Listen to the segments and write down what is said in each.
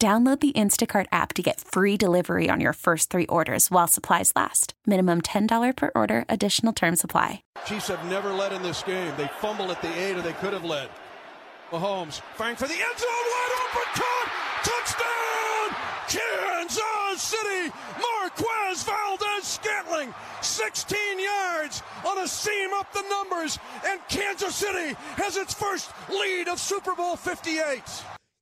Download the Instacart app to get free delivery on your first three orders while supplies last. Minimum $10 per order, additional term supply. Chiefs have never led in this game. They fumbled at the eight, or they could have led. Mahomes firing for the end zone, wide open, caught, touchdown, Kansas City. Marquez Valdes-Scantling, 16 yards on a seam up the numbers, and Kansas City has its first lead of Super Bowl 58.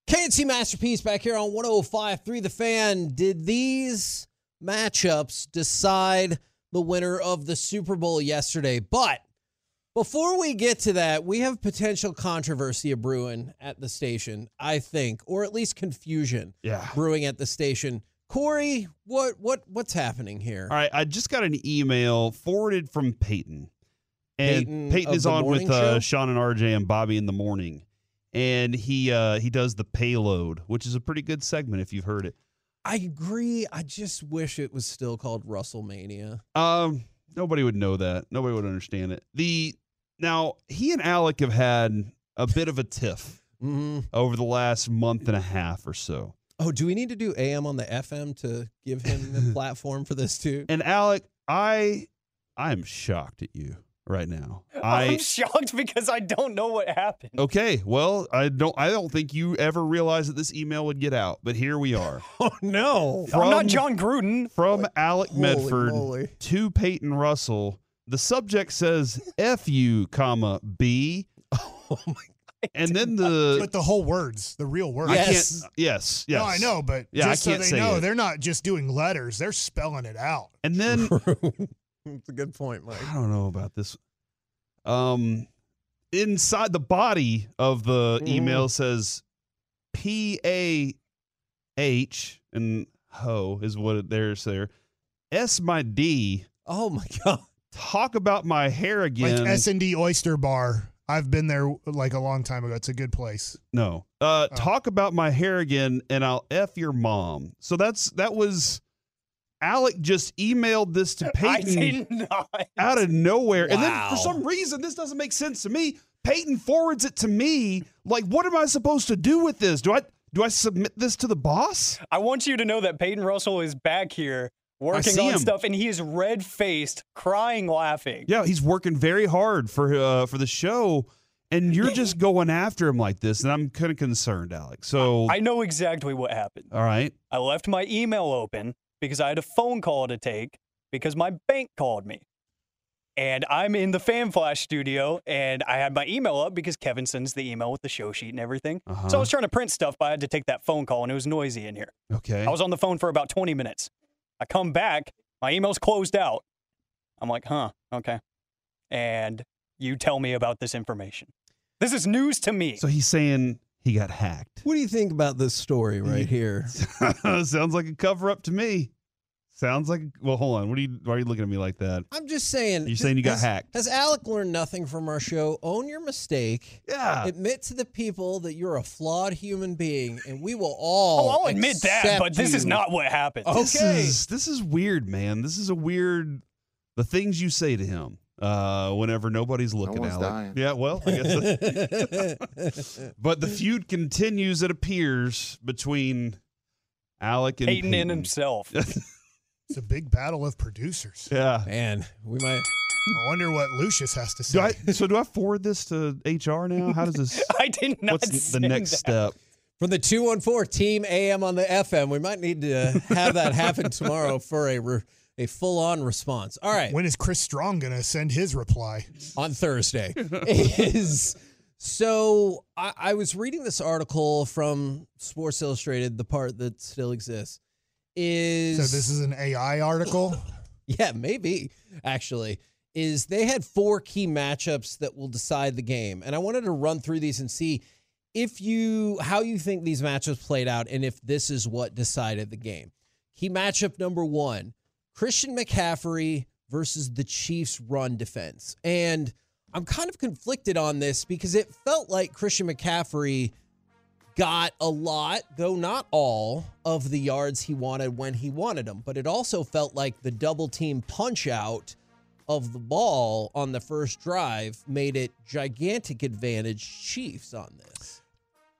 K&C Masterpiece back here on 105.3 The Fan. Did these matchups decide the winner of the Super Bowl yesterday? But before we get to that, we have potential controversy of brewing at the station, I think, or at least confusion Yeah. brewing at the station. Corey, what what what's happening here? All right, I just got an email forwarded from Peyton. And Peyton Peyton, is on with uh. Sean and RJ and Bobby in the morning. And he uh, he does the payload, which is a pretty good segment if you've heard it. I agree. I just wish it was still called WrestleMania. Um, nobody would know that. Nobody would understand it. The now he and Alec have had a bit of a tiff hmm over the last month and a half or so. Oh, do we need to do AM on the FM to give him the platform for this too? And Alec, I I am shocked at you right now. I I'm shocked because I don't know what happened. Okay, well, I don't I don't think you ever realized that this email would get out, but here we are. Oh no! I'm not From- Jon Gruden. From Alec Medford moly. to Peyton Russell. The subject says F you, comma, B. Oh my! And then the But the whole words, the real words. I Yes. can't yes, yes. No, I know, but Yeah, I just so can't they say know, it. they're not just doing letters; they're spelling it out. And then That's a good point, Mike. I don't know about this. Um inside the body of the Mhm. email says P A H and ho is what it there's there. S my D. Oh my god! Talk about my hair again. Like S and D Oyster Bar. I've been there like a long time ago. It's a good place. no. Uh Oh. talk about my hair again and I'll F your mom. So that's that was Alec just emailed this to I Peyton did not. out of nowhere. And then for some reason this doesn't make sense to me. Peyton forwards it to me. Like what am I supposed to do with this? Do I do I submit this to the boss? I want you to know that Peyton Russell is back here working on him. stuff, and he is red faced, crying, laughing. Yeah, he's working very hard for uh for the show and you're just going after him like this and I'm kind of concerned, Alex. So I know exactly what happened. all right. I left my email open because I had a phone call to take because my bank called me. And I'm in the Fan Flash studio and I had my email up because Kevin sends the email with the show sheet and everything. Uh-huh. So I was trying to print stuff, but I had to take that phone call and it was noisy in here. Okay. I was on the phone for about 20 minutes. I come back, my email's closed out. I'm like, huh, okay. And you tell me about this information. This is news to me. So he's saying he got hacked. What do you think about this story right here? Sounds like a cover up to me. Sounds like well, hold on. What are you why are you looking at me like that? I'm just saying. You're saying you got has, hacked. Has Alec learned nothing from our show? Own your mistake. Yeah. Admit to the people that you're a flawed human being, and we will all. oh, I'll admit that, but this is not what happened. This Okay. is this is weird, man. This is a weird the things you say to him uh whenever nobody's looking one's Alec. dying. Yeah, well, I guess but the feud continues it appears between Alec and Peyton Peyton. in himself. It's a big battle of producers. yeah. Man, we might. I wonder what Lucius has to Do say. I so do I forward this to HR now? How does this I did not what's the next that. step? From the 214 Team AM on the FM, we might need to have that happen tomorrow for a re- a full on response. All right. When is Chris Strong going to send his reply? on Thursday is So I, I was reading this article from Sports Illustrated, the part that still exists. Is So this is an AI article. Yeah, maybe actually. Is they had four key matchups that will decide the game. And I wanted to run through these and see if you how you think these matchups played out and if this is what decided the game. Key matchup number 1, Christian McCaffrey versus the Chiefs run defense. And I'm kind of conflicted on this because it felt like Christian McCaffrey got a lot, though not all, of the yards he wanted when he wanted them. But it also felt like the double team punch out of the ball on the first drive made it gigantic advantage Chiefs on this.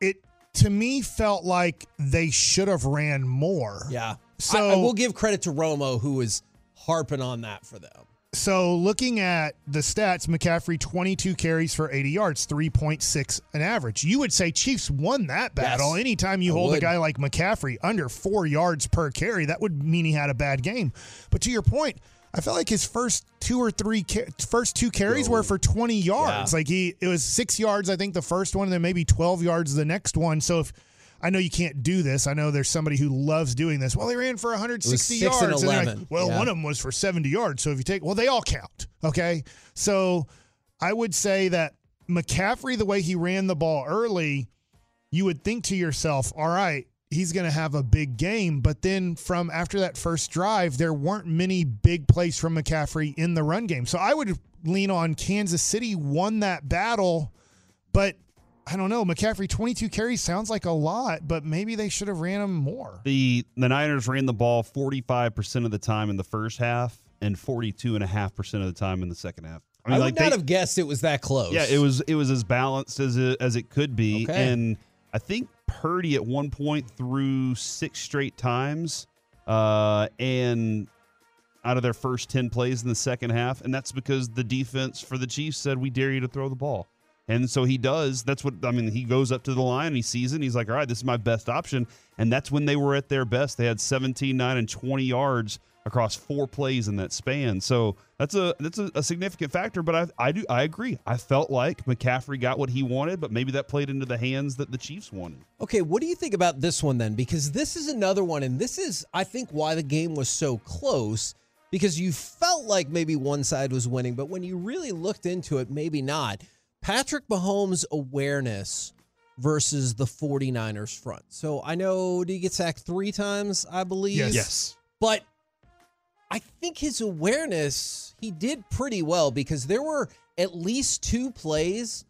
It to me felt like they should have ran more. Yeah. So I, I will give credit to Romo who was harping on that for them. So looking at the stats, McCaffrey 22 carries for 80 yards, 3.6 an average. You would say Chiefs won that battle. Yes, Anytime you I hold a guy like McCaffrey under four yards per carry, that would mean he had a bad game. But to your point, I felt like his first two or three first two carries were for 20 yards. Yeah. Like he it was 6 yards I think the first one and then maybe 12 yards the next one. So if I know you can't do this. I know there's somebody who loves doing this. Well, they ran for 160 six and yards. they're like, well, Yeah. one of them was for 70 yards. So if you take, well, they all count. Okay. So I would say that McCaffrey, the way he ran the ball early, you would think to yourself, all right, he's going to have a big game. But then from after that first drive, there weren't many big plays from McCaffrey in the run game. So I would lean on Kansas City won that battle, but I don't know. McCaffrey 22 carries sounds like a lot, but maybe they should have ran him more. The the Niners ran the ball 45% of the time in the first half and 42.5% of the time in the second half. I, would not they- have guessed it was that close. Yeah, it was it was as balanced as it, as it could be, Okay. and I think Purdy at one point threw six straight times, uh, and out of their first ten plays in the second half, and that's because the defense for the Chiefs said we dare you to throw the ball, and so he does. That's what I mean. He goes up to the line, he sees it, he's like, all right, this is my best option, and that's when they were at their best. They had 17, 9, and 20 yards across four plays in that span. So that's a that's a, a significant factor. But I I do I agree. I felt like McCaffrey got what he wanted, but maybe that played into the hands that the Chiefs wanted. Okay, what do you think about this one then? Because this is another one, and this is, I think, why the game was so close. Because you felt like maybe one side was winning, but when you really looked into it, maybe not. Patrick Mahomes' awareness versus the 49ers front. So I know, did he get sacked three times, I believe? Yes. Yes. But I think his awareness, he did pretty well because there were at least two plays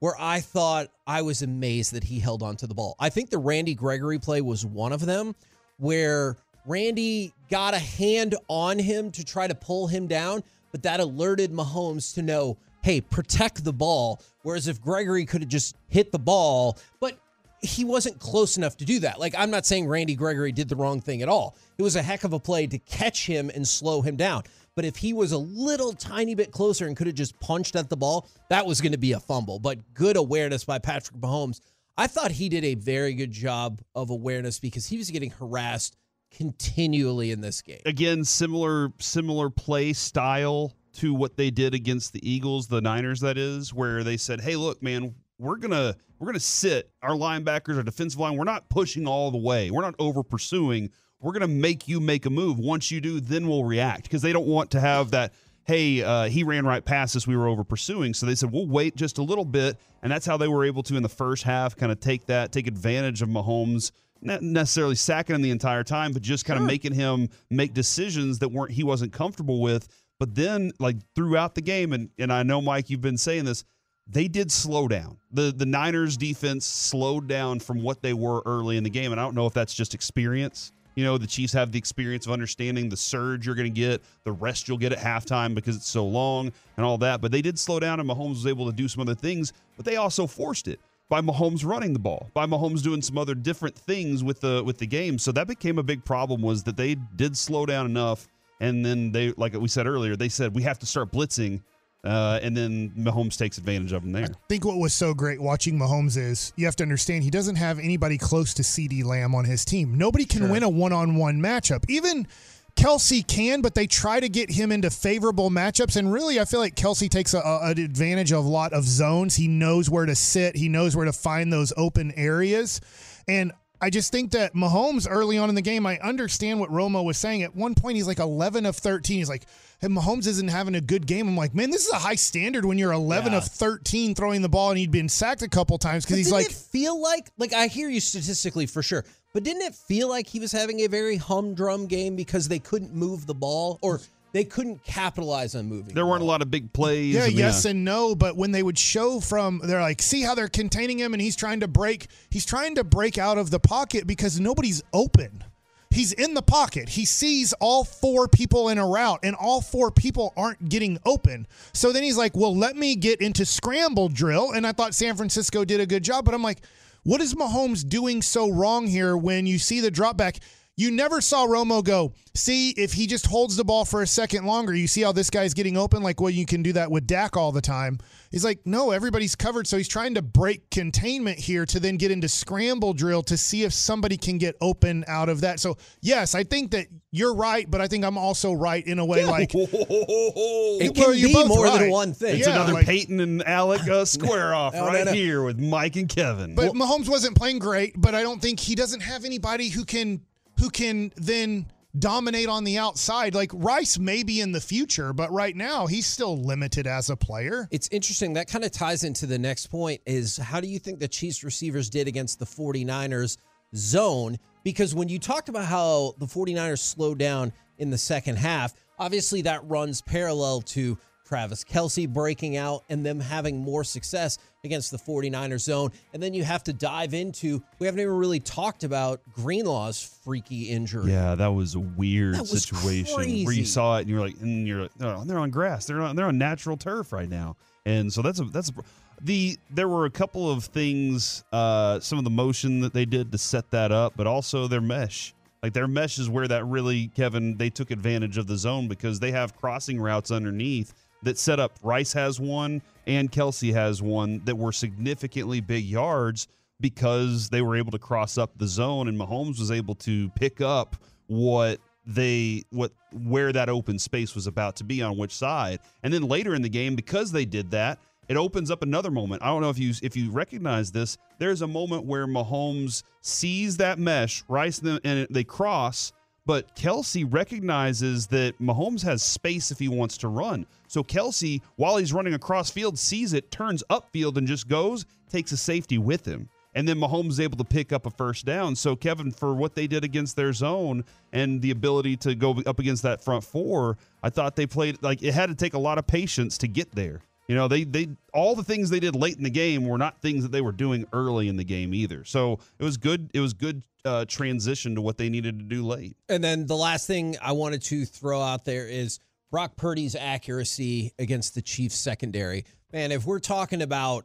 where I thought I was amazed that he held on to the ball. I think the Randy Gregory play was one of them where Randy got a hand on him to try to pull him down, but that alerted Mahomes to know, hey, protect the ball. Whereas if Gregory could have just hit the ball, but he wasn't close enough to do that. Like, I'm not saying Randy Gregory did the wrong thing at all. It was a heck of a play to catch him and slow him down. But if he was a little tiny bit closer and could have just punched at the ball, that was going to be a fumble. But good awareness by Patrick Mahomes. I thought he did a very good job of awareness because he was getting harassed continually in this game. Again, similar similar play style to what they did against the Eagles, the Niners that is, where they said, "Hey, look, man, we're going to we're to sit our linebackers, our defensive line, we're not pushing all the way. We're not over pursuing. We're going to make you make a move. Once you do, then we'll react because they don't want to have that hey, uh, he ran right past us. We were over pursuing. So they said, we'll wait just a little bit. And that's how they were able to, in the first half, kind of take that, take advantage of Mahomes, not necessarily sacking him the entire time, but just kind of making him make decisions that weren't, he wasn't comfortable with. But then, like throughout the game, and, and I know, Mike, you've been saying this, they did slow down. The the Niners defense slowed down from what they were early in the game. And I don't know if that's just experience. You know, the Chiefs have the experience of understanding the surge you're going to get, the rest you'll get at halftime because it's so long and all that. But they did slow down, and Mahomes was able to do some other things, but they also forced it by Mahomes running the ball, by Mahomes doing some other different things with the with the game. So that became a big problem was that they did slow down enough, and then they, like we said earlier, they said we have to start blitzing, uh, and then Mahomes takes advantage of them there. I think what was so great watching Mahomes is you have to understand he doesn't have anybody close to CeeDee Lamb on his team. Nobody can win a one on one matchup. Even Kelce can, but they try to get him into favorable matchups. And really, I feel like Kelce takes a, a, an advantage of a lot of zones. He knows where to sit, he knows where to find those open areas. And I just think that Mahomes early on in the game, I understand what Romo was saying. At one point, he's like 11 of 13. He's like, hey, Mahomes isn't having a good game. I'm like, man, this is a high standard when you're 11 Yeah. of 13 throwing the ball and he'd been sacked a couple times because he's like, feel like like I hear you statistically for sure, but didn't it feel like he was having a very humdrum game because they couldn't move the ball or they couldn't capitalize on moving? There weren't a lot of big plays. Yeah, and yes and no, but when they would show from they're like, see how they're containing him and he's trying to break he's trying to break out of the pocket because nobody's open. He's in the pocket. He sees all four people in a route and all four people aren't getting open. So then he's like, "Well, let me get into scramble drill." And I thought San Francisco did a good job, but I'm like, what is Mahomes doing so wrong here when you see the drop back? You never saw Romo go, see, if he just holds the ball for a second longer, you see how this guy's getting open? Like, well, you can do that with Dak all the time. He's like, no, everybody's covered. So he's trying to break containment here to then get into scramble drill to see if somebody can get open out of that. So, yes, I think that you're right, but I think I'm also right in a way like, It Well, can you're be both more than one thing. It's Yeah, another like- Peyton and Alec uh, square off No, no, right no. here with Mike and Kevin. But Mahomes wasn't playing great, but I don't think he doesn't have anybody who can who can then dominate on the outside. Like Rice may be in the future, but right now he's still limited as a player. It's interesting. That kind of ties into the next point is how do you think the Chiefs receivers did against the 49ers zone? Because when you talked about how the 49ers slowed down in the second half, obviously that runs parallel to Travis Kelce breaking out and them having more success against the 49ers zone. And then you have to dive into, we haven't even really talked about Greenlaw's freaky injury. yeah, that was a weird was situation where you saw it and you're like, and you're like, oh, they're on grass. They're on they're on natural turf right now. And so that's a that's a, the there were a couple of things, uh, some of the motion that they did to set that up, but also their mesh. Like their mesh is where that really, Kevin, they took advantage of the zone because they have crossing routes underneath that set up. Rice has one and Kelce has one that were significantly big yards because they were able to cross up the zone and Mahomes was able to pick up what they what where that open space was about to be on which side. And then later in the game because they did that, it opens up another moment. I don't know if you if you recognize this. There's a moment where Mahomes sees that mesh, Rice and they cross, but Kelce recognizes that Mahomes has space if he wants to run. So Kelce, while he's running across field, sees it, turns upfield, and just goes, takes a safety with him. And then Mahomes is able to pick up a first down. So, Kevin, for what they did against their zone and the ability to go up against that front four, I thought they played like it had to take a lot of patience to get there. You know, they they all the things they did late in the game were not things that they were doing early in the game either. So it was good. It was good uh, transition to what they needed to do late. And then the last thing I wanted to throw out there is Brock Purdy's accuracy against the Chiefs secondary. Man, if we're talking about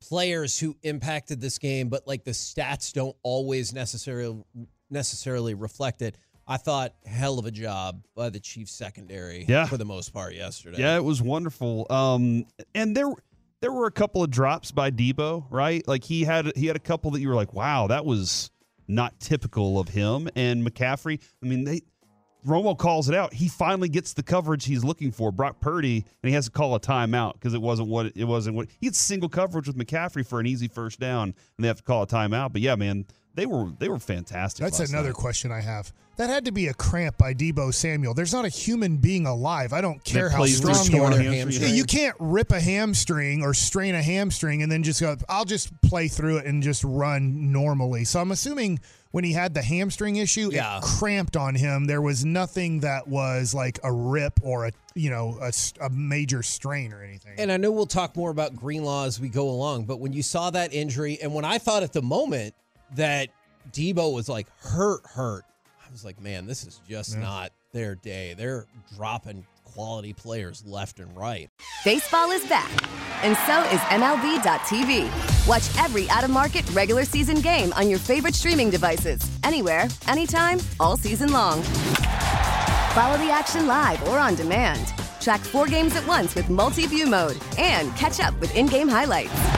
players who impacted this game, but like the stats don't always necessarily necessarily reflect it. I thought hell of a job by the Chiefs secondary Yeah. for the most part yesterday. Yeah, it was wonderful. Um, and there there were a couple of drops by Deebo, right? Like he had he had a couple that you were like, wow, that was not typical of him. And McCaffrey, I mean, they Romo calls it out. He finally gets the coverage he's looking for. Brock Purdy, and he has to call a timeout because it wasn't what it wasn't what he had single coverage with McCaffrey for an easy first down, and they have to call a timeout. But yeah, man, they were they were fantastic. That's last another night. question I have. That had to be a cramp by Deebo Samuel. There's not a human being alive. I don't care how strong you are. hamstring. hamstring. Yeah, you can't rip a hamstring or strain a hamstring and then just go, I'll just play through it and just run normally. So I'm assuming when he had the hamstring issue, Yeah. it cramped on him. There was nothing that was like a rip or a, you know, a major strain or anything. And I know we'll talk more about Greenlaw as we go along, but when you saw that injury, and when I thought at the moment that Deebo was like hurt, hurt, I was like, man, this is just not their day. They're dropping quality players left and right. Baseball is back, and so is MLB.tv. Watch every out of market regular season game on your favorite streaming devices, anywhere, anytime, all season long. Follow the action live or on demand. Track four games at once with multi view mode and catch up with in game highlights.